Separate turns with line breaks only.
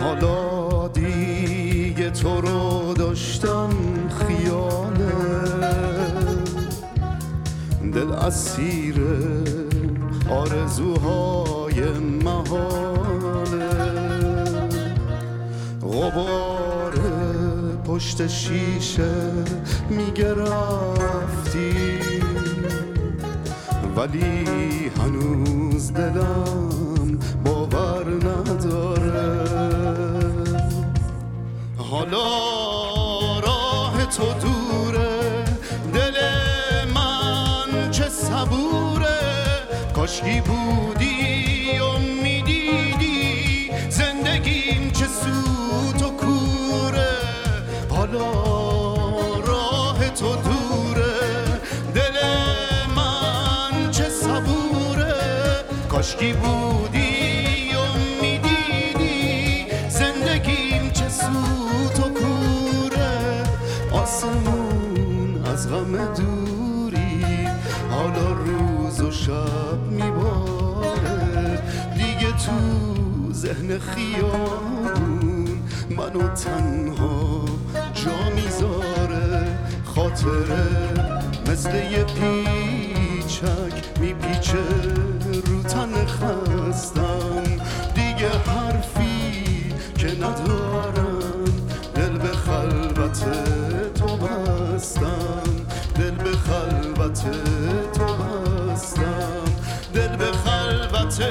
حالا دیگه تو رو داشتم خیاله دل اسیر آرزوهای محاله. غبار پشت شیشه می‌گرفتی. ولی هنوز دلم حالا راه تو دوره دل من چه صبوره. کاشکی بودی و می‌دیدی زندگیم چه سوت و کوره. حالا راه تو دوره دل من چه صبوره. کاشکی بودی آسمون از غم دوری حالا روز و شب میباره. دیگه تو ذهن خیابون منو تنها جا می‌ذاره. خاطره مثل یه پیچک میپیچه رو تن خستم. دیگه حرفی که ندارم تو هستم. دل به خلوت